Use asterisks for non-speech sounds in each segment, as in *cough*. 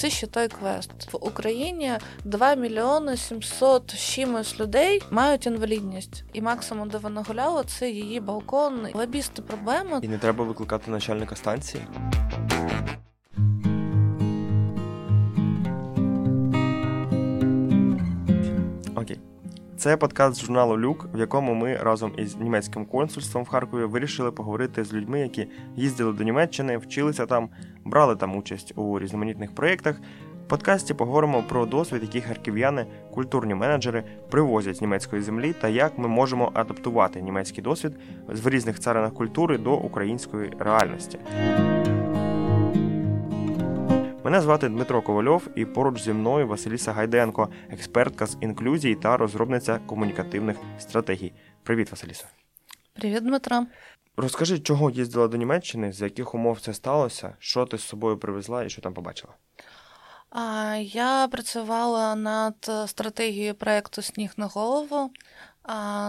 це ще той квест в Україні 2 мільйони 700 чимось людей мають інвалідність, і максимум, де вона гуляла, це її балкон. Лобісти проблеми. І не треба викликати начальника станції. Окей. Це подкаст журналу Люк, в якому ми разом із німецьким консульством в Харкові вирішили поговорити з людьми, які їздили до Німеччини, вчилися там, брали там участь у різноманітних проєктах. В подкасті поговоримо про досвід, який харків'яни, культурні менеджери привозять з німецької землі, та як ми можемо адаптувати німецький досвід в різних царинах культури до української реальності. Мене звати Дмитро Ковальов, і поруч зі мною Василіса Гайденко, експертка з інклюзії та розробниця комунікативних стратегій. Привіт, Василіса. Привіт, Дмитро. Розкажи, чого їздила до Німеччини, з яких умов це сталося, що ти з собою привезла і що там побачила? Я працювала над стратегією проєкту Сніг на голову.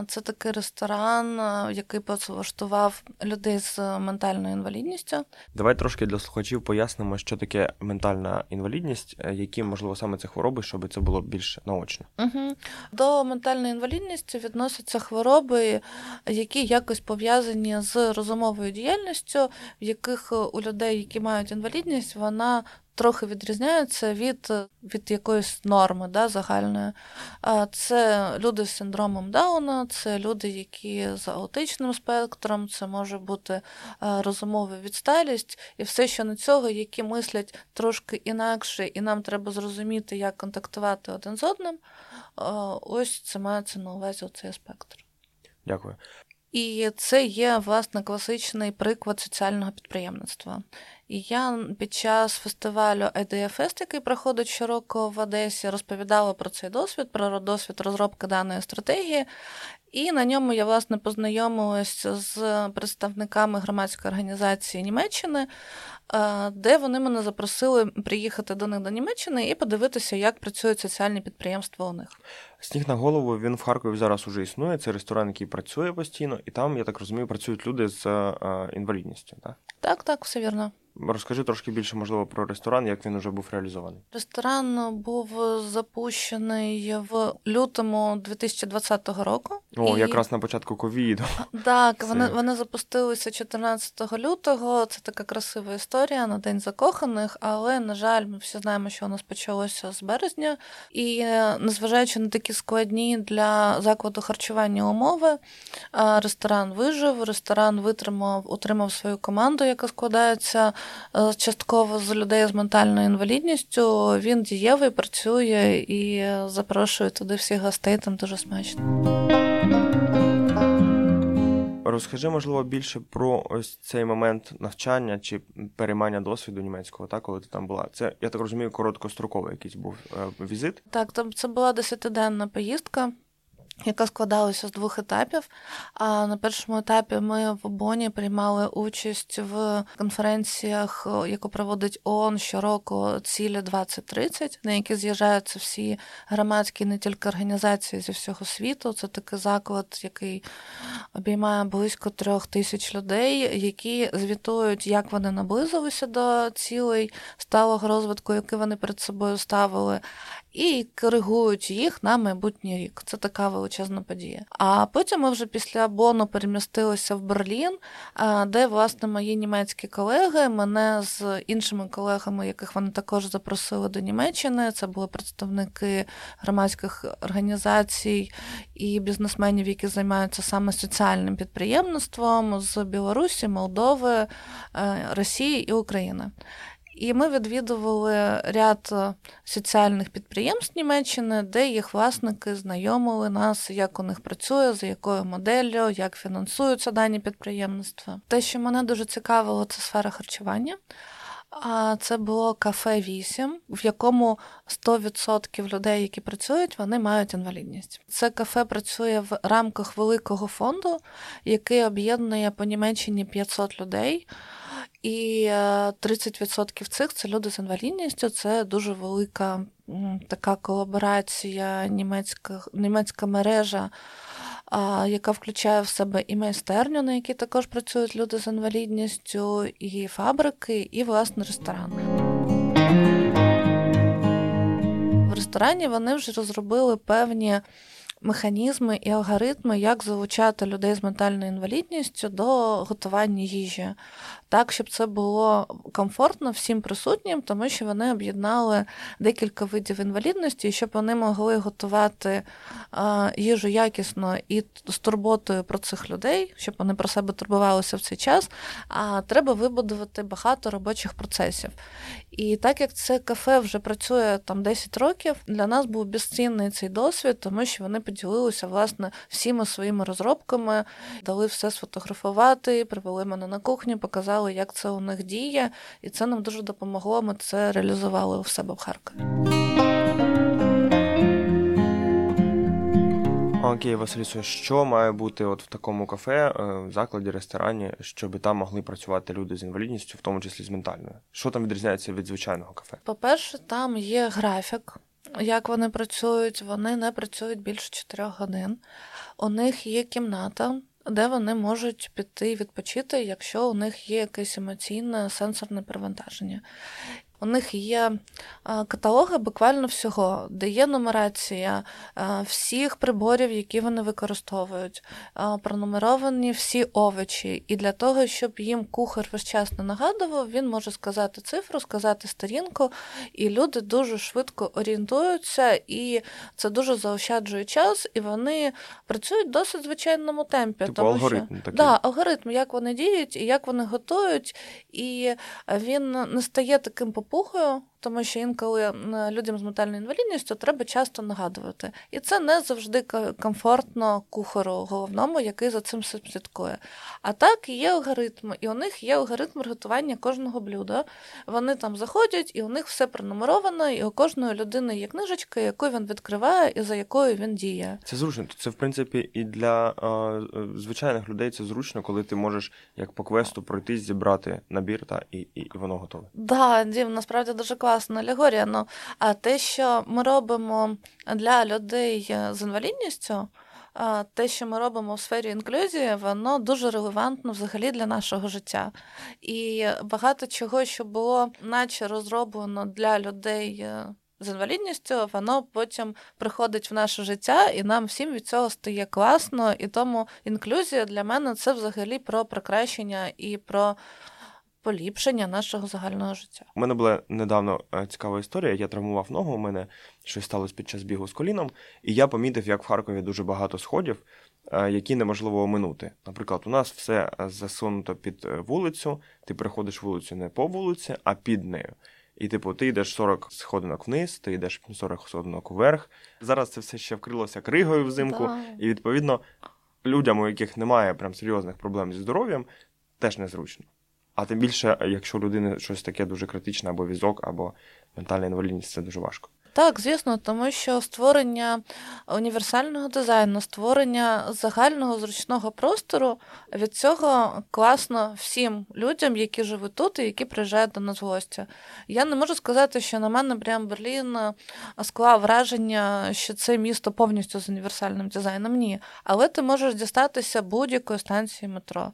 Це такий ресторан, який влаштував людей з ментальною інвалідністю. Давай трошки для слухачів пояснимо, що таке ментальна інвалідність, е, які можливо саме це хвороби, щоб це було більш наочно. Угу. До ментальної інвалідності відносяться хвороби, які якось пов'язані з розумовою діяльністю, в яких у людей, які мають інвалідність, вона трохи відрізняються від від якоїсь норми да, загальної. Це люди з синдромом Дауна, це люди, які з аутичним спектром, це може бути розумова відсталість і все, що на цього, які мислять трошки інакше, і нам треба зрозуміти, як контактувати один з одним. Ось це мається на увазі цей спектр. Дякую. І це є власне класичний приклад соціального підприємництва. Я під час фестивалю IDFest, який проходить щороку в Одесі, розповідала про цей досвід, про досвід розробки даної стратегії. І на ньому я власне познайомилася з представниками громадської організації Німеччини, де вони мене запросили приїхати до них до Німеччини і подивитися, як працюють соціальні підприємства у них. Сніг на голову він в Харкові зараз уже існує. Це ресторан, який працює постійно, і там, я так розумію, працюють люди з інвалідністю. Так, так, так, все вірно. Розкажи трошки більше, можливо, про ресторан, як він вже був реалізований. Ресторан був запущений в лютому 2020 року. О, і... якраз на початку ковіду. Так, Це... вони вони запустилися 14 лютого. Це така красива історія на День закоханих, але, на жаль, ми всі знаємо, що у нас почалося з березня. І е, незважаючи на такі складні для закладу харчування умови, ресторан вижив, ресторан витримав, утримав свою команду, яка складається. Е, частково з людей з ментальною інвалідністю. Він дієвий, працює і запрошує туди всіх гостей, там дуже смачно. Розкажи, можливо, більше про ось цей момент навчання чи переймання досвіду німецького, так, коли ти там була. Це, я так розумію, короткостроковий якийсь був е, візит. Так, там це була десятиденна поїздка яка складалася з двох етапів. А на першому етапі ми в Боні приймали участь в конференціях, яку проводить ООН щороку цілі 2030, на які з'їжджаються всі громадські, не тільки організації зі всього світу. Це такий заклад, який обіймає близько трьох тисяч людей, які звітують, як вони наблизилися до цілей сталого розвитку, який вони перед собою ставили і коригують їх на майбутній рік. Це така величезна подія. А потім ми вже після Бону перемістилися в Берлін, де, власне, мої німецькі колеги мене з іншими колегами, яких вони також запросили до Німеччини. Це були представники громадських організацій і бізнесменів, які займаються саме соціальним підприємництвом з Білорусі, Молдови, е, Росії і України. І ми відвідували ряд е, соціальних підприємств Німеччини, де їх власники знайомили нас, як у них працює, за якою моделлю, як фінансуються дані підприємництва. Те, що мене дуже цікавило, це сфера харчування. А це було кафе 8, в якому 100% людей, які працюють, вони мають інвалідність. Це кафе працює в рамках великого фонду, який об'єднує по Німеччині 500 людей. І 30% е, цих це люди з інвалідністю. Це дуже велика така колаборація, німецька німецька мережа, яка включає в себе і майстерню, на якій також працюють люди з інвалідністю, і фабрики, і власне ресторан. ресторані вони вже розробили певні механізми і алгоритми, як залучати людей з ментальною інвалідністю до готування їжі, так, щоб це було комфортно всім присутнім, тому що вони об'єднали декілька видів інвалідності, щоб вони могли готувати їжу якісно і з турботою про цих людей, щоб вони про себе турбувалися в цей час. А треба вибудувати багато робочих процесів. І так як це кафе вже працює там 10 років, для нас був безцінний цей досвід, тому що вони поділилися власне всіма своїми розробками, дали все сфотографувати, привели мене на кухню, показали, як це у них діє, і це нам дуже допомогло. Ми це реалізували у себе в Харкові. Окей, Василісо, що має бути от в такому кафе, е, в закладі, ресторані, щоб там могли працювати люди з інвалідністю, в тому числі з ментальною? Що там відрізняється від звичайного кафе? По-перше, там є графік. Як вони працюють, вони не працюють більше 4 годин. У них є кімната, де вони можуть піти відпочити, якщо у них є якесь емоційне сенсорне перевантаження. У них є каталоги буквально всього, де є нумерація всіх приборів, які вони використовують, пронумеровані всі овочі. І для того, щоб їм кухар весь час не нагадував, він може сказати цифру, сказати сторінку, і люди дуже швидко орієнтуються, і це дуже заощаджує час, і вони працюють в досить звичайному темпі. Типу тому алгоритм що, такий. Да, алгоритм, як вони діють і як вони готують, і він не стає таким 不会哦。Тому що інколи людям з ментальною інвалідністю треба часто нагадувати. І це не завжди комфортно кухару головному, який за цим слідкує. А так є алгоритм, і у них є алгоритм готування кожного блюда. Вони там заходять, і у них все пронумеровано, і у кожної людини є книжечка, яку він відкриває і за якою він діє. Це зручно. Це в принципі і для е, звичайних людей це зручно, коли ти можеш як по квесту пройти, зібрати набір та і, і, і воно готове. Да, Дім, насправді дуже класно класна алегорія. Ну, а те, що ми робимо для людей з інвалідністю, те, що ми робимо в сфері інклюзії, воно дуже релевантно взагалі для нашого життя. І багато чого, що було, наче розроблено для людей. Е, з інвалідністю, воно потім приходить в наше життя, і нам всім від цього стає класно. І тому інклюзія для мене це взагалі про прикращення і про поліпшення нашого загального життя. У мене була недавно е, цікава історія. Я травмував ногу. У мене щось сталося під час бігу з коліном, і я помітив, як в Харкові дуже багато сходів, е, які неможливо оминути. Наприклад, у нас все е, засунуто під вулицю. Ти переходиш вулицю не по вулиці, а під нею. І, типу, ти йдеш 40 сходинок вниз, ти йдеш 40 сходинок вверх. Зараз це все ще вкрилося кригою взимку, да. і відповідно людям, у яких немає прям серйозних проблем зі здоров'ям, теж незручно. А тим більше, якщо у людини щось таке дуже критичне, або візок, або ментальна інвалідність, це дуже важко. Так, звісно, тому що створення універсального дизайну, створення загального зручного простору від цього класно всім людям, які живуть тут і які приїжджають до нас в гості. Я не можу сказати, що на мене прям Берлін склав враження, що це місто повністю з універсальним дизайном. Ні. Але ти можеш дістатися будь-якої станції метро.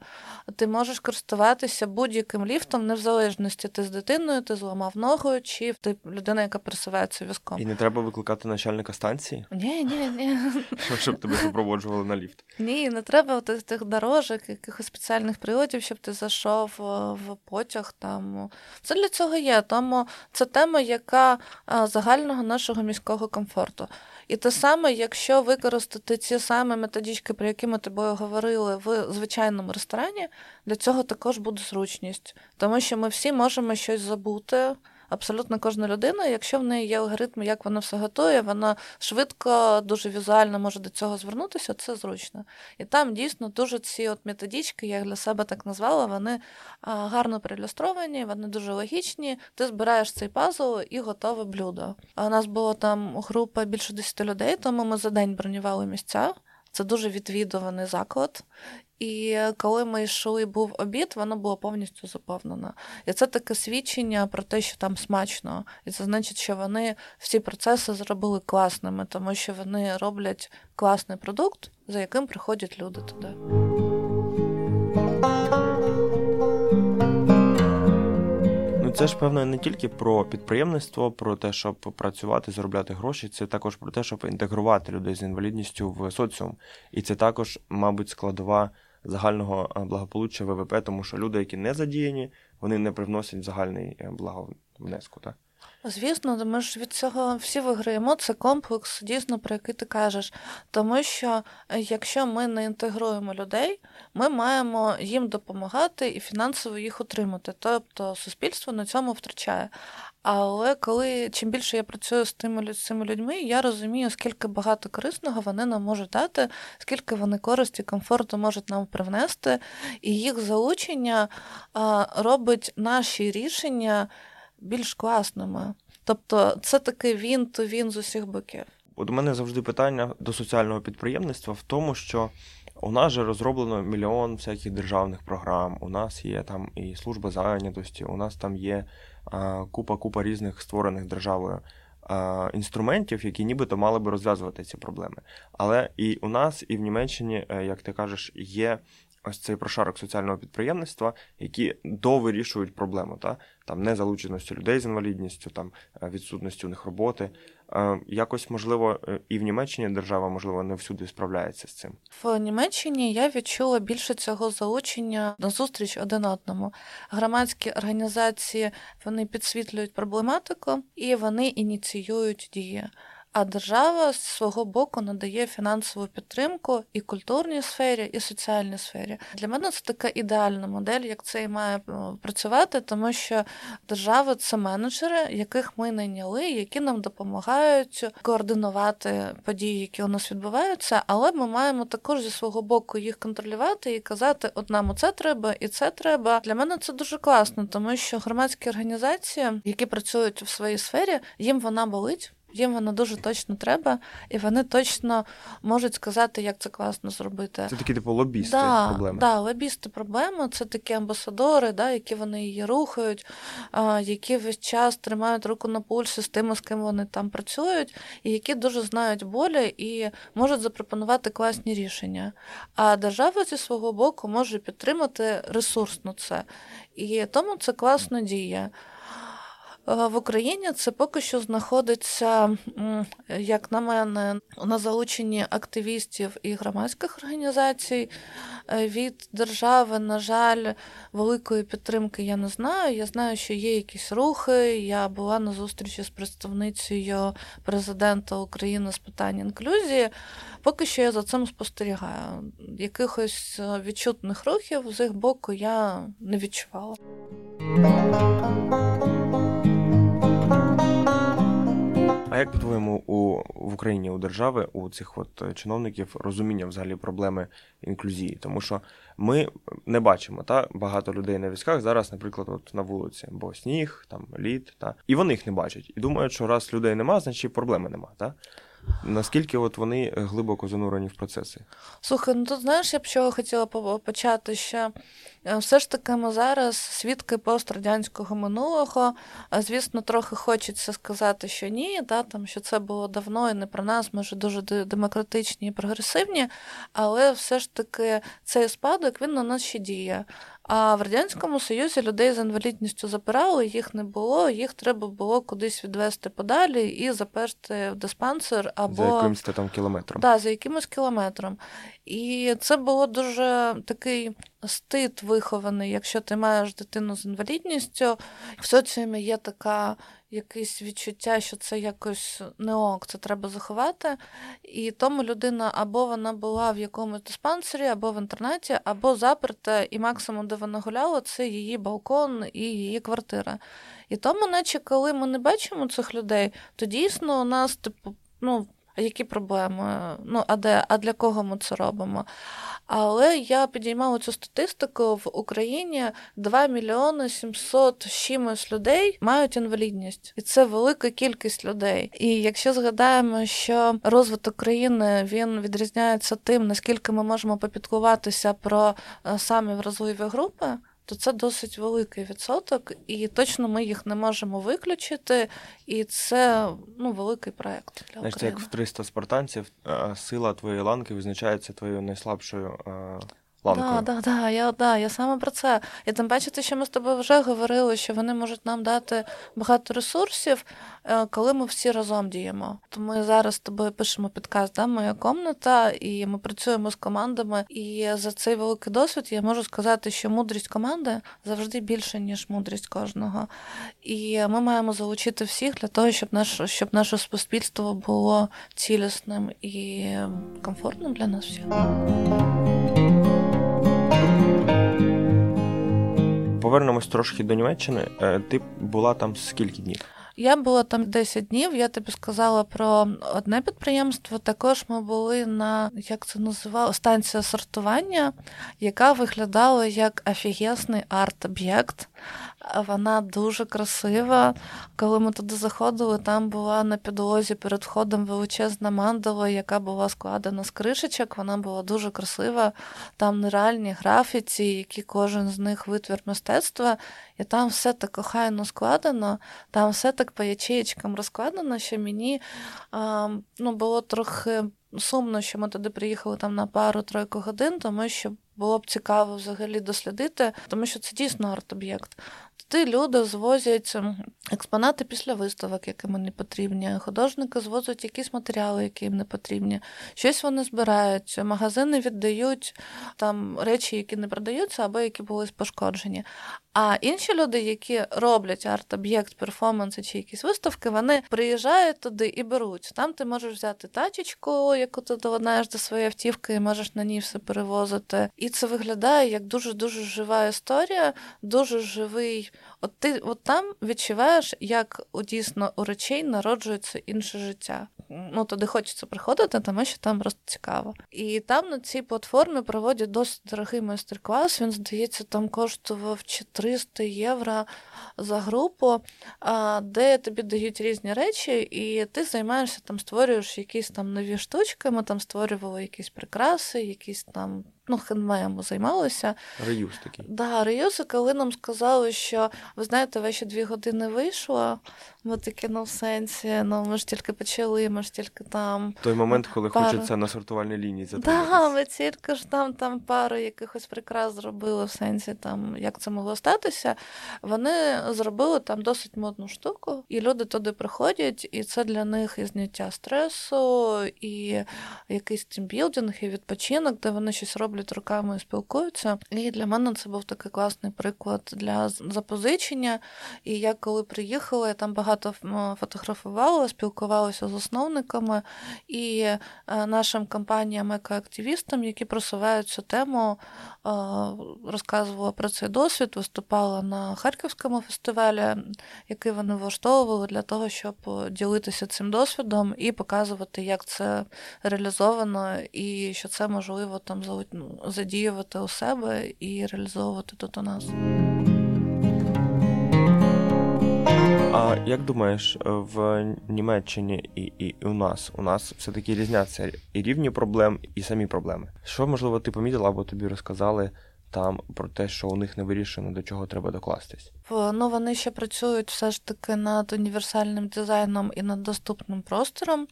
Ти можеш користуватися будь-яким ліфтом, незалежності ти з дитиною, ти зламав ногу, чи ти людина, яка пересувається візком військом. І не треба викликати начальника станції? Ні, ні, ні. *laughs* Щоб тебе супроводжували на ліфт. Ні, не треба тих, тих дорожок, якихось спеціальних приладів, щоб ти зайшов в потяг. Там. Це для цього є. Тому це тема, яка загального нашого міського комфорту. І те саме, якщо використати ці самі методички, про які ми тобою говорили в звичайному ресторані, для цього також буде зручність, тому що ми всі можемо щось забути абсолютно кожна людина, якщо в неї є алгоритм, як вона все готує, вона швидко, дуже візуально може до цього звернутися, це зручно. І там дійсно дуже ці от методички, я для себе так назвала, вони гарно проілюстровані, вони дуже логічні. Ти збираєш цей пазл і готове блюдо. У нас було там група більше 10 людей, тому ми за день бронювали місця. Це дуже відвідуваний заклад. І коли ми йшли, був обід, воно було повністю заповнено. І це таке свідчення про те, що там смачно. І це значить, що вони всі процеси зробили класними, тому що вони роблять класний продукт, за яким приходять люди туди. це ж певно не тільки про підприємництво, про те, щоб працювати, заробляти гроші. Це також про те, щоб інтегрувати людей з інвалідністю в соціум. І це також, мабуть, складова загального е, благополуччя ВВП, тому що люди, які не задіяні, вони не привносять загальний е, благовнеску. Так? Звісно, ми ж від цього всі виграємо. Це комплекс, дійсно, про який ти кажеш. Тому що е, якщо ми не інтегруємо людей, ми маємо їм допомагати і фінансово їх утримати. Тобто суспільство на цьому втрачає. Але коли чим більше я працюю з тими з цими людьми, я розумію, скільки багато корисного вони нам можуть дати, скільки вони користі, комфорту можуть нам привнести, і їх залучення робить наші рішення більш класними. Тобто це таке він то він з усіх боків. От у мене завжди питання до соціального підприємництва в тому, що у нас же розроблено мільйон всяких державних програм. У нас є там і служба зайнятості, у нас там є купа-купа різних створених державою інструментів, які нібито мали би розв'язувати ці проблеми. Але і у нас, і в Німеччині, е, як ти кажеш, є ось цей прошарок соціального підприємництва, які довирішують проблему, та? там незалученості людей з інвалідністю, там е, відсутності у них роботи. Е, якось можливо е, і в Німеччині держава, можливо, не всюди справляється з цим. В Німеччині я відчула більше цього залучення на зустріч один одному. Громадські організації вони підсвітлюють проблематику і вони ініціюють дії а держава з свого боку надає фінансову підтримку і культурній сфері, і соціальній сфері. Для мене це така ідеальна модель, як це і має е, працювати, тому що держава це менеджери, яких ми найняли, які нам допомагають координувати події, які у нас відбуваються, але ми маємо також зі свого боку їх контролювати і казати: от нам оце треба, і це треба. Для мене це дуже класно, тому що громадські організації, які працюють в своїй сфері, їм вона болить їм воно дуже точно треба, і вони точно можуть сказати, як це класно зробити. Це такі типу лобісти да, проблеми. Да, лобісти проблеми. Це такі амбасадори, да, які вони її рухають, а, які весь час тримають руку на пульсі з тими, з ким вони там працюють, і які дуже знають болі і можуть запропонувати класні рішення. А держава зі свого боку може підтримати ресурсно це. І тому це класно діє. Е, в Україні це поки що знаходиться, як на мене, на залученні активістів і громадських організацій. Е, від держави, на жаль, великої підтримки я не знаю. Я знаю, що є якісь рухи. Я була на зустрічі з представницею президента України з питань інклюзії. Поки що я за цим спостерігаю. Якихось е, відчутних рухів з їх боку я не відчувала. А як по-твоєму у в Україні у держави у цих от е, чиновників розуміння взагалі проблеми інклюзії? Тому що ми не бачимо та багато людей на військах зараз, наприклад, от на вулиці, бо сніг, там лід, та і вони їх не бачать. І думають, що раз людей нема, значить проблеми нема. Та? Наскільки от вони глибоко занурені в процеси? Слухай, ну тут знаєш, я б чого хотіла почати ще. Е, все ж таки, ми зараз свідки пострадянського минулого. Звісно, трохи хочеться сказати, що ні, да, там, що це було давно і не про нас, ми вже дуже демократичні і прогресивні, але все ж таки цей спадок він на нас ще діє. А в Радянському Союзі людей з інвалідністю запирали, їх не було, їх треба було кудись відвести подалі і заперти в диспансер або за якимось там кілометром. Так, за якимось кілометром. І це було дуже такий стид вихований, якщо ти маєш дитину з інвалідністю. В соціумі є така якесь відчуття, що це якось не ок, це треба заховати. І тому людина або вона була в якомусь диспансері, або в інтернаті, або заперта, і максимум, де вона гуляла, це її балкон і її квартира. І тому, наче коли ми не бачимо цих людей, то дійсно у нас, типу, ну. Які проблеми? Ну, а де, а для кого ми це робимо? Але я підіймала цю статистику в Україні 2 мільйони 700 чимось людей мають інвалідність, і це велика кількість людей. І якщо згадаємо, що розвиток країни він відрізняється тим, наскільки ми можемо попіткуватися про е, самі вразливі групи то це досить великий відсоток, і точно ми їх не можемо виключити. І це ну, великий проект. для Знаєш, це як в 300 спартанців сила твоєї ланки визначається твоєю найслабшою планкою. Да, да, да, я да, я саме про це. І там бачите, що ми з тобою вже говорили, що вони можуть нам дати багато ресурсів, е, коли ми всі разом діємо. То ми зараз з тобою пишемо підкаст, да, моя комната, і ми працюємо з командами. І за цей великий досвід я можу сказати, що мудрість команди завжди більше, ніж мудрість кожного. І ми маємо залучити всіх для того, щоб наш, щоб наше суспільство було цілісним і комфортним для нас всіх. Повернемось трошки до Німеччини. Е, ти була там скільки днів? Я була там 10 днів. Я тобі сказала про одне підприємство. Також ми були на як це називало станція сортування, яка виглядала як офігесний арт-об'єкт. Вона дуже красива. Коли ми туди заходили, там була на підлозі перед входом величезна мандала, яка була складена з кришечок. Вона була дуже красива. Там нереальні графіці, які кожен з них витвір мистецтва. І там все так охайно складено, там все так по ячеєчкам розкладено, що мені а, ну, було трохи сумно, що ми туди приїхали там на пару-тройку годин, тому що було б цікаво взагалі дослідити, тому що це дійсно арт-об'єкт. Туди люди звозять експонати після виставок, які мені потрібні. Художники звозять якісь матеріали, які їм не потрібні. Щось вони збирають, магазини віддають там речі, які не продаються, або які були пошкоджені. А інші люди, які роблять арт-об'єкт, перформанси чи якісь виставки, вони приїжджають туди і беруть. Там ти можеш взяти тачечку, яку ти доладнаєш до своєї автівки, і можеш на ній все перевозити. І це виглядає як дуже дуже жива історія, дуже живий. ich От ти от там відчуваєш, як у дійсно у речей народжується інше життя. Ну туди хочеться приходити, тому що там просто цікаво. І там на цій платформі проводять досить дорогий майстер-клас. Він здається, там коштував 300 євро за групу, де тобі дають різні речі, і ти займаєшся там, створюєш якісь там нові штучки. Ми там створювали якісь прикраси, якісь там ну, хендмеєм займалися. Реюз такий. Да, реюз, коли нам сказали, що ви знаєте, ви ще дві години вийшло. Ми такі, ну в сенсі, ну ми ж тільки почали, ми ж тільки там. Той момент, коли пару... хочеться на сортувальній лінії затриматися. Да, ми тільки ж там там пару якихось прикрас зробили в сенсі, там як це могло статися. Вони зробили там досить модну штуку, і люди туди приходять, і це для них і зняття стресу, і якийсь тімбілдинг, і відпочинок, де вони щось роблять руками і спілкуються. І для мене це був такий класний приклад для запозичення. І я коли приїхала, я там багато фотографувала, спілкувалася з основниками і е, нашим компаніям екоактивістам, які просувають цю тему, е, розказувала про цей досвід, виступала на Харківському фестивалі, який вони влаштовували для того, щоб ділитися цим досвідом і показувати, як це реалізовано, і що це можливо там ну, задіювати у себе і реалізовувати тут у нас. Як думаєш, в Німеччині і, і у нас у нас все-таки різняться і рівні проблем, і самі проблеми? Що можливо ти помітила або тобі розказали там про те, що у них не вирішено, до чого треба докластись? Ну, вони ще працюють все ж таки над універсальним дизайном і над доступним простором,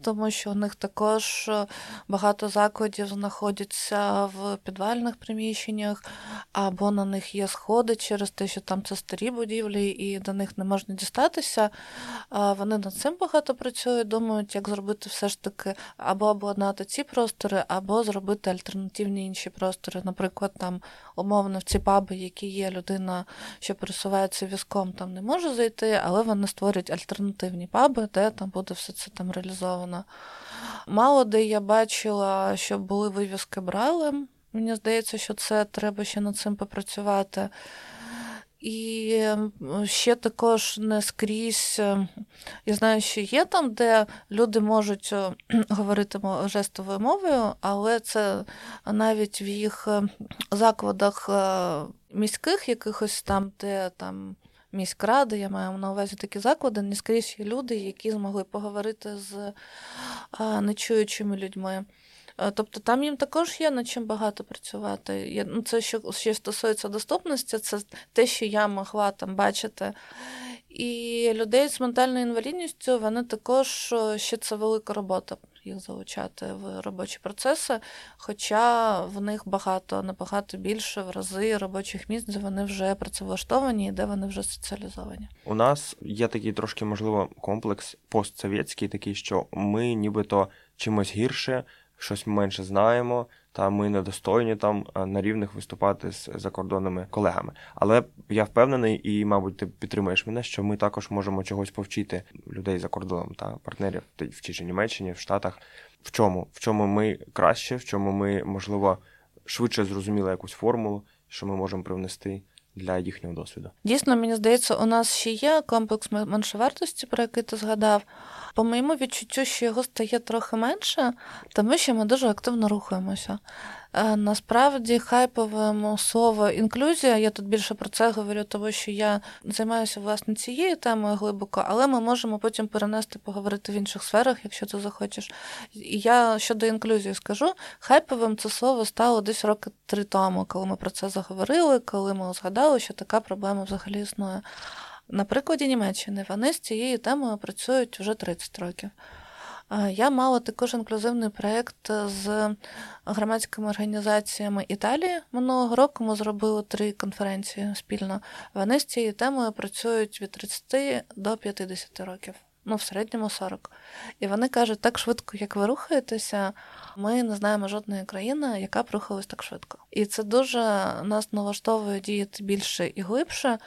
тому що у них також е, багато закладів знаходяться в підвальних приміщеннях, або на них є сходи через те, що там це старі будівлі і до них не можна дістатися. Вони над цим багато працюють, думають, як зробити все ж таки або обладнати ці простори, або зробити альтернативні інші простори. Наприклад, там умовно в ці паби, які є людина, що пересувається візком, там не може зайти, але вони створюють альтернативні паби, де там буде все це там реалізовано. Мало де я бачила, що були вивізки брали. Мені здається, що це треба ще над цим попрацювати. І ще також не скрізь. Я знаю, що є там, де люди можуть *clears throat* говорити жестовою мовою, але це навіть в їх закладах міських якихось там, де там. Міськради, я маю на увазі такі заклади, не скрізь є люди, які змогли поговорити з нечуючими людьми. Е, тобто там їм також є над чим багато працювати. Ну, Це що що стосується доступності, це те, що я могла там бачити. І людей з ментальною інвалідністю вони також ще це велика робота. їх залучати в робочі процеси, хоча в них багато, набагато більше в рази робочих місць, де вони вже працевлаштовані і де вони вже соціалізовані. У нас є такий трошки, можливо, комплекс постсовєтський, такий, що ми нібито чимось гірше, щось менше знаємо, та ми недостойні там на рівних виступати з закордонними колегами. Але я впевнений, і, мабуть, ти підтримуєш мене, що ми також можемо чогось повчити людей за кордоном та партнерів в тій же Німеччині, в Штатах. В чому? В чому ми краще, в чому ми, можливо, швидше зрозуміли якусь формулу, що ми можемо привнести для їхнього досвіду. Дійсно, мені здається, у нас ще є комплекс меншовартості, про який ти згадав. По моєму відчуттю, що його стає трохи менше, тому що ми дуже активно рухаємося. Е, насправді, хайпове слово інклюзія, я тут більше про це говорю, тому що я займаюся власне цією темою глибоко, але ми можемо потім перенести, поговорити в інших сферах, якщо ти захочеш. І я щодо інклюзії скажу, хайповим це слово стало десь роки три тому, коли ми про це заговорили, коли ми згадали, що така проблема взагалі існує. На прикладі Німеччини вони з цією темою працюють вже 30 років. Я мала також інклюзивний проєкт з громадськими організаціями Італії. Минулого року ми зробили три конференції спільно. Вони з цією темою працюють від 30 до 50 років. Ну, в середньому 40. І вони кажуть, так швидко, як ви рухаєтеся, ми не знаємо жодної країни, яка б рухалась так швидко. І це дуже нас налаштовує діяти більше і глибше.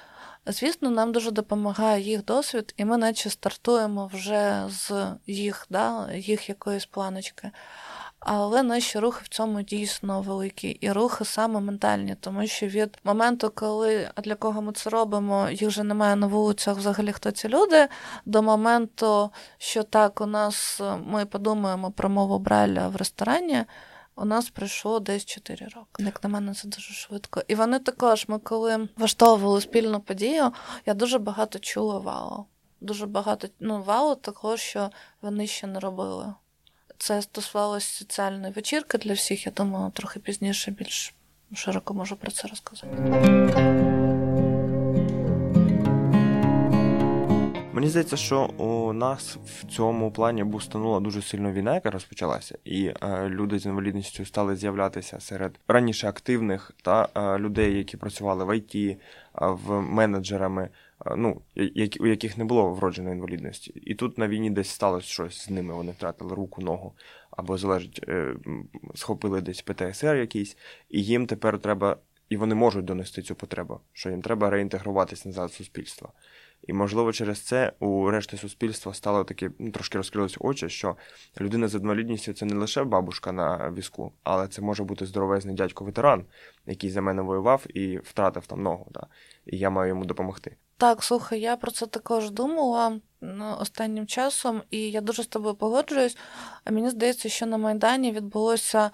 Звісно, нам дуже допомагає їх досвід, і ми наче стартуємо вже з їх, да, їх якоїсь планочки. Але наші рухи в цьому дійсно великі, і рухи саме ментальні, тому що від моменту, коли для кого ми це робимо, їх вже немає на вулицях, взагалі хто ці люди, до моменту, що так у нас ми подумаємо про мову Брайля в ресторані у нас пройшло десь 4 роки. Як на мене, це дуже швидко. І вони також, ми коли влаштовували спільну подію, я дуже багато чула валу. Дуже багато ну, валу такого, що вони ще не робили. Це стосувалося соціальної вечірки для всіх. Я думаю, трохи пізніше більш широко можу про це розказати. Мені здається, що у нас в цьому плані бустанула дуже сильно війна, яка розпочалася, і е, люди з інвалідністю стали з'являтися серед раніше активних та е, людей, які працювали в ІТ, е, в менеджерами, е, ну які, у яких не було вродженої інвалідності. І тут на війні десь сталося щось з ними. Вони втратили руку, ногу або залежить, е, схопили десь ПТСР якийсь, і їм тепер треба, і вони можуть донести цю потребу, що їм треба реінтегруватися назад в суспільство. І, можливо, через це у решти суспільства стало таке, ну, трошки розкрилися очі, що людина з інвалідністю це не лише бабушка на візку, але це може бути здоровезний дядько-ветеран, який за мене воював і втратив там ногу. Да? І я маю йому допомогти. Так, слухай, я про це також думала останнім часом, і я дуже з тобою погоджуюсь. А мені здається, що на Майдані відбулося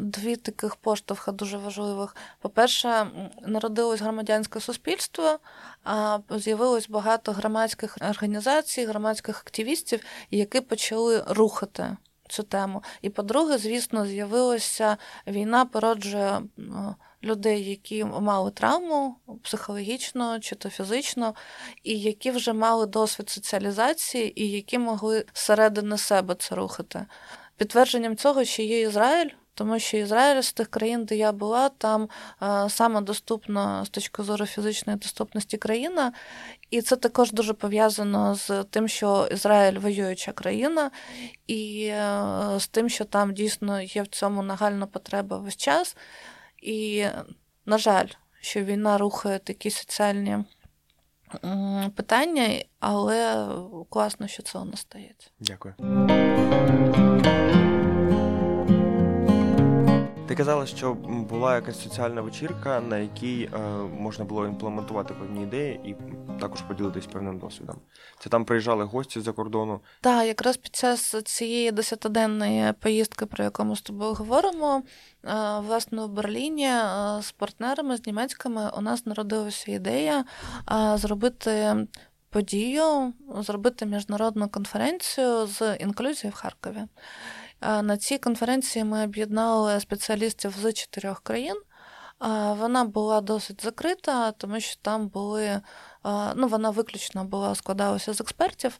дві таких поштовха дуже важливих. По-перше, народилось громадянське суспільство, а з'явилось багато громадських організацій, громадських активістів, які почали рухати. Цю тему. І по-друге, звісно, з'явилася війна, породжує людей, які мали травму психологічно чи то фізично, і які вже мали досвід соціалізації, і які могли зсередини себе це рухати. Підтвердженням цього ще є Ізраїль. Тому що Ізраїль з тих країн, де я була, там а, саме доступна з точки зору фізичної доступності країна, і це також дуже пов'язано з тим, що Ізраїль воююча країна, і а, з тим, що там дійсно є в цьому нагальна потреба весь час. І, на жаль, що війна рухає такі соціальні питання, але класно, що це у нас стається. Дякую. Ти казала, що була якась соціальна вечірка, на якій е, можна було імплементувати певні ідеї і також поділитись певним досвідом. Це там приїжджали гості з-за кордону. Так, якраз під час цієї десятиденної поїздки, про яку ми з тобою говоримо, е, власне, в Берліні е, з партнерами, з німецькими, у нас народилася ідея е, зробити. Подію зробити міжнародну конференцію з інклюзії в Харкові. На цій конференції ми об'єднали спеціалістів з чотирьох країн. Вона була досить закрита, тому що там були, ну, вона виключно була складалася з експертів.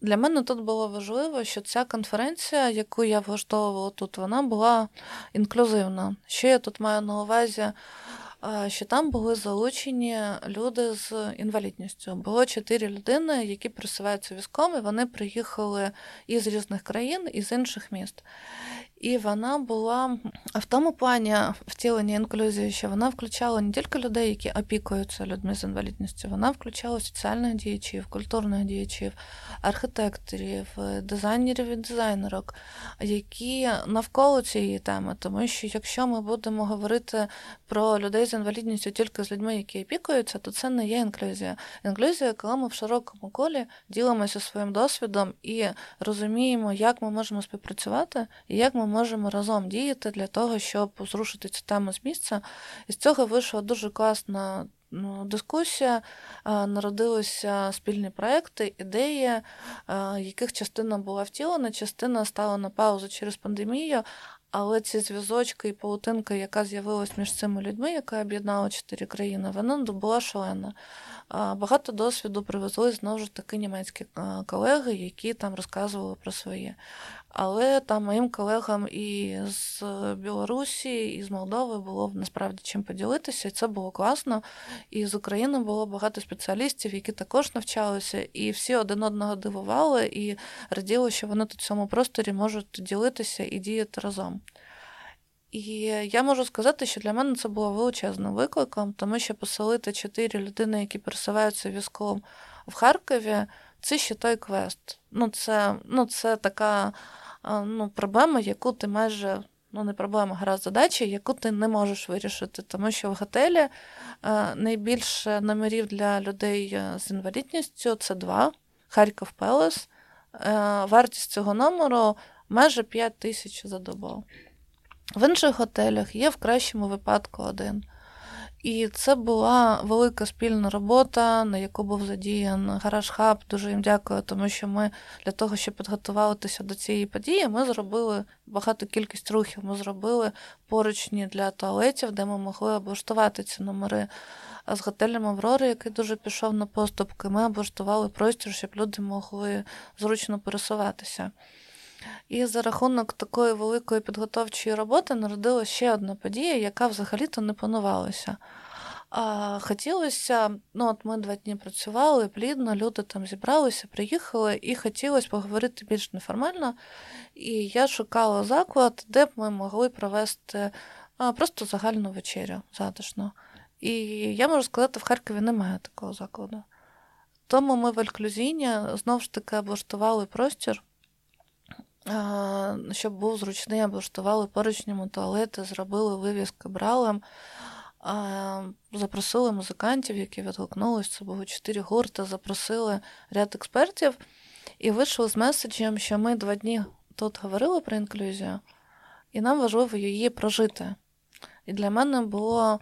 для мене тут було важливо, що ця конференція, яку я влаштовувала тут, вона була інклюзивна. Що я тут маю на увазі? Що там були залучені люди з інвалідністю. Було чотири людини, які присуваються військом, вони приїхали із різних країн, із інших міст. І вона була в тому плані втілення інклюзії, що вона включала не тільки людей, які опікуються людьми з інвалідністю, вона включала соціальних діячів, культурних діячів, архітекторів, дизайнерів і дизайнерок, які навколо цієї теми. Тому що якщо ми будемо говорити про людей з інвалідністю тільки з людьми, які опікуються, то це не є інклюзія. Інклюзія, коли ми в широкому колі ділимося своїм досвідом і розуміємо, як ми можемо співпрацювати і як ми можемо разом діяти для того, щоб зрушити цю тему з місця. І з цього вийшла дуже класна ну, дискусія, народилися спільні проекти, ідеї, яких частина була втілена, частина стала на паузу через пандемію. Але ці зв'язочки і паутинка, яка з'явилась між цими людьми, яка об'єднала чотири країни, вона була шалена. Багато досвіду привезли знову ж таки німецькі колеги, які там розказували про своє. Але там моїм колегам і з Білорусі, і з Молдови було насправді чим поділитися, і це було класно. І з України було багато спеціалістів, які також навчалися, і всі один одного дивували і раділи, що вони тут в цьому просторі можуть ділитися і діяти разом. І я можу сказати, що для мене це було величезним викликом, тому що поселити чотири людини, які пересуваються військовим в Харкові, це ще той квест. Ну, це, ну, це така ну, проблема, яку ти майже. Ну, не проблема, гаразд задача, яку ти не можеш вирішити, тому що в готелі найбільше номерів для людей е, з інвалідністю це два Харків Пелес. Вартість цього номеру майже 5 тисяч за добу. В інших готелях є в кращому випадку один. І це була велика спільна робота, на яку був задіян гараж хаб. Дуже їм дякую, тому що ми для того, щоб підготуватися до цієї події, ми зробили багато кількість рухів. Ми зробили поручні для туалетів, де ми могли облаштувати ці номери. А з готелем Аврори, який дуже пішов на поступки, ми облаштували простір, щоб люди могли зручно пересуватися. І за рахунок такої великої підготовчої роботи народилася ще одна подія, яка взагалі-то не планувалася. А Хотілося, ну от ми два дні працювали плідно, люди там зібралися, приїхали, і хотілося поговорити більш неформально. І я шукала заклад, де б ми могли провести а, просто загальну вечерю затишно. І я можу сказати, в Харкові немає такого закладу. Тому ми в Альклюзіні знову ж таки облаштували простір щоб був зручний, облаштували поручньому туалети, зробили вивіски бралем. Запросили музикантів, які відгукнулися, це було чотири гурти, запросили ряд експертів і вийшли з меседжем, що ми два дні тут говорили про інклюзію, і нам важливо її прожити. І для мене було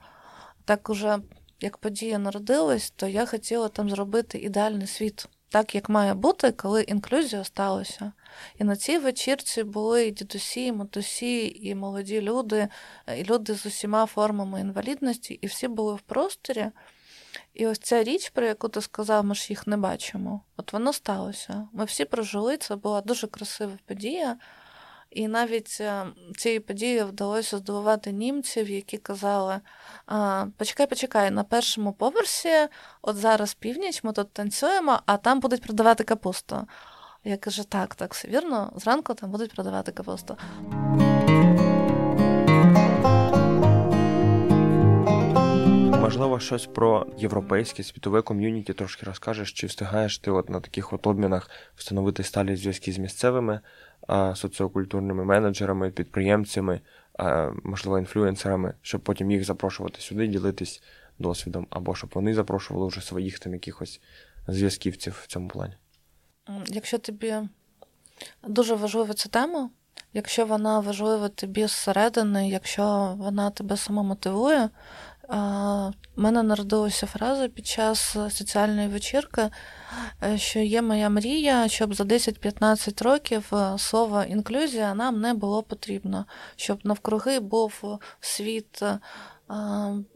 так уже, як подія народилась, то я хотіла там зробити ідеальний світ так, як має бути, коли інклюзія сталася. І на цій вечірці були і дідусі, і матусі, і молоді люди, і люди з усіма формами інвалідності, і всі були в просторі. І ось ця річ, про яку ти сказав, ми ж їх не бачимо. От воно сталося. Ми всі прожили, це була дуже красива подія. І навіть е, цією подією вдалося здивувати німців, які казали: почекай, почекай, на першому поверсі, от зараз північ, ми тут танцюємо, а там будуть продавати капусту. Я кажу, так, так, все вірно, зранку там будуть продавати капусту. Можливо, щось про європейське світове ком'юніті трошки розкажеш, чи встигаєш ти от на таких от обмінах встановити сталі зв'язки з місцевими соціокультурними менеджерами, підприємцями, можливо, інфлюенсерами, щоб потім їх запрошувати сюди, ділитись досвідом, або щоб вони запрошували вже своїх там якихось зв'язківців в цьому плані. Якщо тобі дуже важлива ця тема, якщо вона важлива тобі зсередини, якщо вона тебе самомотивує, у мене народилася фраза під час соціальної вечірки, е, що є моя мрія, щоб за 10-15 років е, слово інклюзія нам не було потрібно, щоб навкруги був світ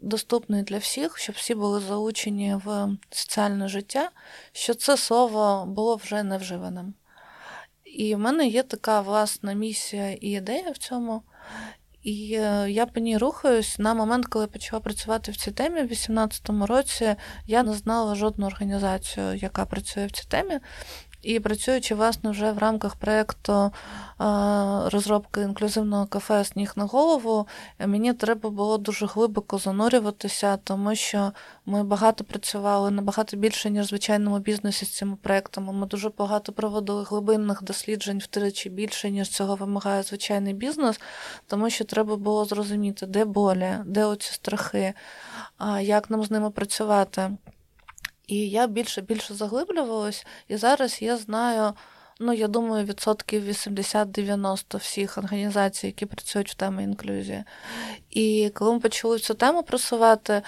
доступний для всіх, щоб всі були залучені в соціальне життя, що це слово було вже невживаним. І в мене є така власна місія і ідея в цьому. І е, я по ній рухаюсь на момент, коли я почала працювати в цій темі, в 2018 році я не знала жодну організацію, яка працює в цій темі. І працюючи власне вже в рамках проєкту розробки інклюзивного кафе Сніг на голову, мені треба було дуже глибоко занурюватися, тому що ми багато працювали набагато більше, ніж в звичайному бізнесі з цими проектами. Ми дуже багато проводили глибинних досліджень втричі більше, ніж цього вимагає звичайний бізнес, тому що треба було зрозуміти, де болі, де оці страхи, як нам з ними працювати. І я більше більше заглиблювалась, і зараз я знаю. Ну, я думаю, відсотків 80-90 всіх організацій, які працюють в темі інклюзії. І коли ми почали цю тему просувати,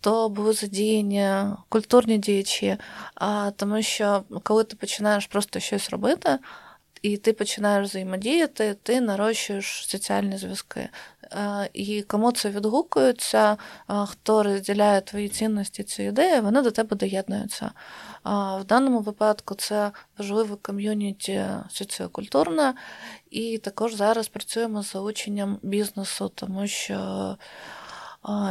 то були задіяні культурні діячі, тому що коли ти починаєш просто щось робити, і ти починаєш взаємодіяти, ти нарощуєш соціальні зв'язки. Е, і кому це відгукується, е, хто розділяє твої цінності, ці ідеї, вони до тебе доєднуються. В даному випадку це важливе ком'юніті соціокультурне, і також зараз працюємо з залученням бізнесу, тому що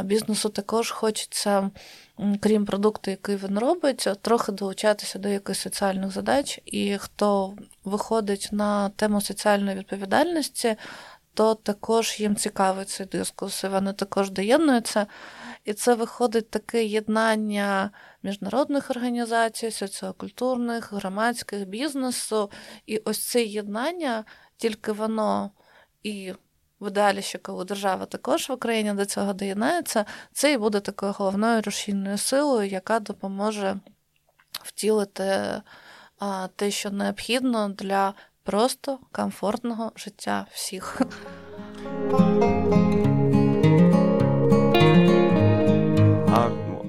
бізнесу також хочеться, крім продукту, який він робить, трохи долучатися до якихось соціальних задач. І хто виходить на тему соціальної відповідальності, то також їм цікавий цей дискус, і вони також доєднуються. І це виходить таке єднання міжнародних організацій, соціокультурних, громадських бізнесу. І ось це єднання, тільки воно і в ідеалі, що коли держава також в Україні до цього доєднається, це і буде такою головною рушійною силою, яка допоможе втілити а, те, що необхідно для просто комфортного життя всіх.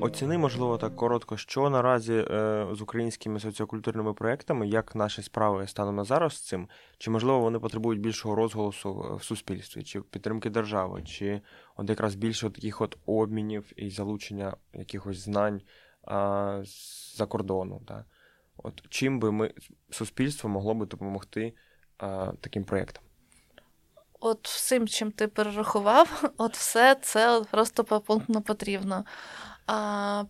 Оціни, можливо, так коротко, що наразі е, з українськими соціокультурними проектами, як наші справи станом на зараз з цим, чи можливо вони потребують більшого розголосу в суспільстві, чи підтримки держави, чи от якраз більше таких от обмінів і залучення якихось знань а, з-за кордону? Так? От чим би ми суспільство могло би допомогти а, таким проєктам? От всім, чим ти перерахував, *laughs* от все це просто попунктно потрібно.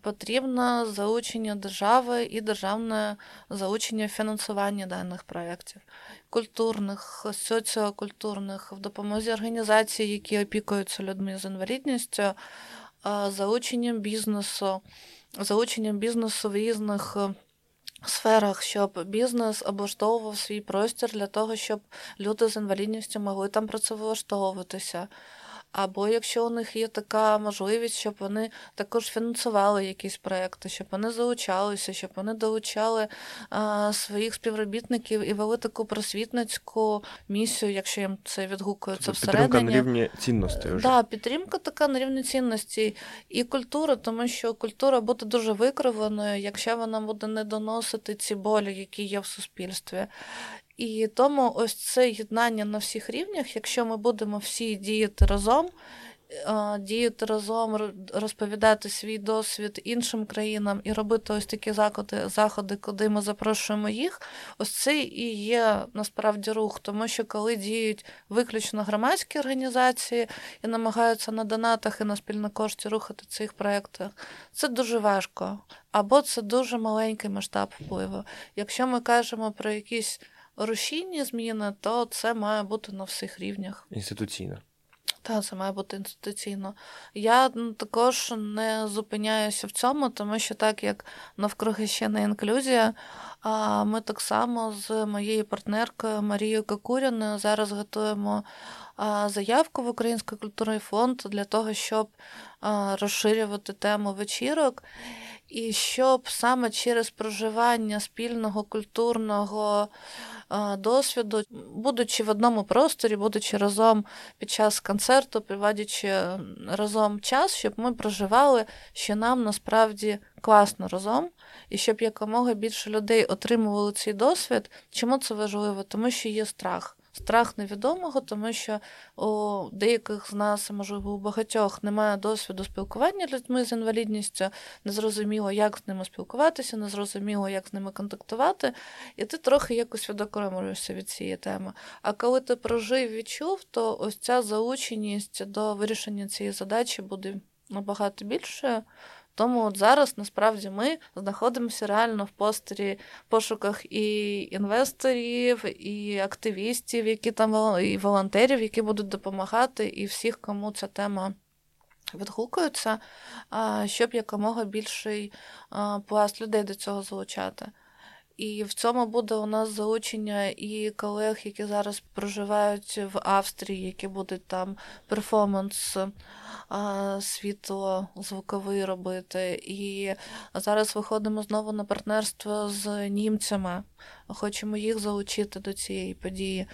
Потрібно залучення держави і державне залучення фінансування даних проєктів, культурних, соціокультурних, в допомозі організацій, які опікуються людьми з інвалідністю, залученням бізнесу, залученням бізнесу в різних сферах, щоб бізнес облаштовував свій простір для того, щоб люди з інвалідністю могли там працевлаштовуватися. Або якщо у них є така можливість, щоб вони також фінансували якісь проекти, щоб вони залучалися, щоб вони долучали а, своїх співробітників і вели таку просвітницьку місію, якщо їм це відгукується тобто всередині. Підтримка на рівні цінностей. Так, да, підтримка така на рівні цінностей і культура, тому що культура буде дуже викривленою, якщо вона буде не доносити ці болі, які є в суспільстві. І тому ось це єднання на всіх рівнях, якщо ми будемо всі діяти разом, е, діяти разом, розповідати свій досвід іншим країнам і робити ось такі заходи, заходи, куди ми запрошуємо їх, ось це і є насправді рух, тому що коли діють виключно громадські організації і намагаються на донатах і на спільнокошті рухати цих проєктах, це дуже важко. Або це дуже маленький масштаб впливу. Якщо ми кажемо про якісь рушійні зміни, то це має бути на всіх рівнях. Інституційно. Так, це має бути інституційно. Я також не зупиняюся в цьому, тому що так як навкруги ще не інклюзія, а ми так само з моєю партнеркою Марією Какуріною зараз готуємо заявку в Український культурний фонд для того, щоб розширювати тему вечірок. І щоб саме через проживання спільного культурного досвіду, будучи в одному просторі, будучи разом під час концерту, проводячи разом час, щоб ми проживали, що нам насправді класно разом, і щоб якомога більше людей отримували цей досвід. Чому це важливо? Тому що є страх страх невідомого, тому що у деяких з нас, можливо, у багатьох немає досвіду спілкування людьми з інвалідністю, незрозуміло, як з ними спілкуватися, незрозуміло, як з ними контактувати, і ти трохи якось відокремлюєшся від цієї теми. А коли ти прожив відчув, то ось ця заученість до вирішення цієї задачі буде набагато більшою. Тому от зараз насправді ми знаходимося реально в постері пошуках і інвесторів, і активістів, які там і волонтерів, які будуть допомагати, і всіх, кому ця тема відгукується, щоб якомога більший пласт людей до цього залучати. І в цьому буде у нас залучення і колег, які зараз проживають в Австрії, які будуть там перформанс світло звуковий робити. І зараз виходимо знову на партнерство з німцями. Хочемо їх залучити до цієї події.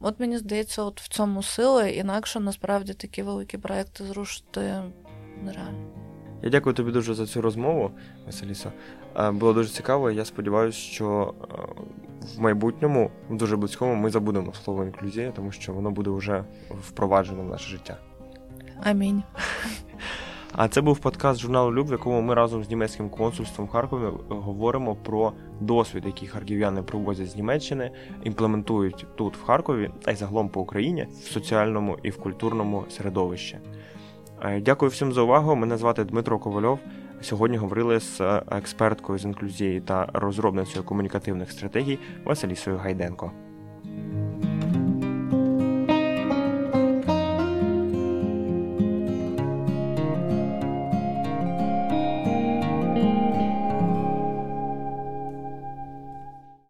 От мені здається, от в цьому сили, інакше насправді такі великі проекти зрушити нереально. Я дякую тобі дуже за цю розмову, Василісо. Було дуже цікаво. Я сподіваюся, що в майбутньому, в дуже близькому, ми забудемо слово інклюзія, тому що воно буде вже впроваджено в наше життя. Амінь. А це був подкаст журналу Люб, в якому ми разом з німецьким консульством в Харкові говоримо про досвід, який харків'яни провозять з Німеччини, імплементують тут, в Харкові, та й загалом по Україні в соціальному і в культурному середовищі. Е, дякую всім за увагу. Мене звати Дмитро Ковальов. Сьогодні говорили з експерткою з інклюзії та розробницею комунікативних стратегій Василісою Гайденко.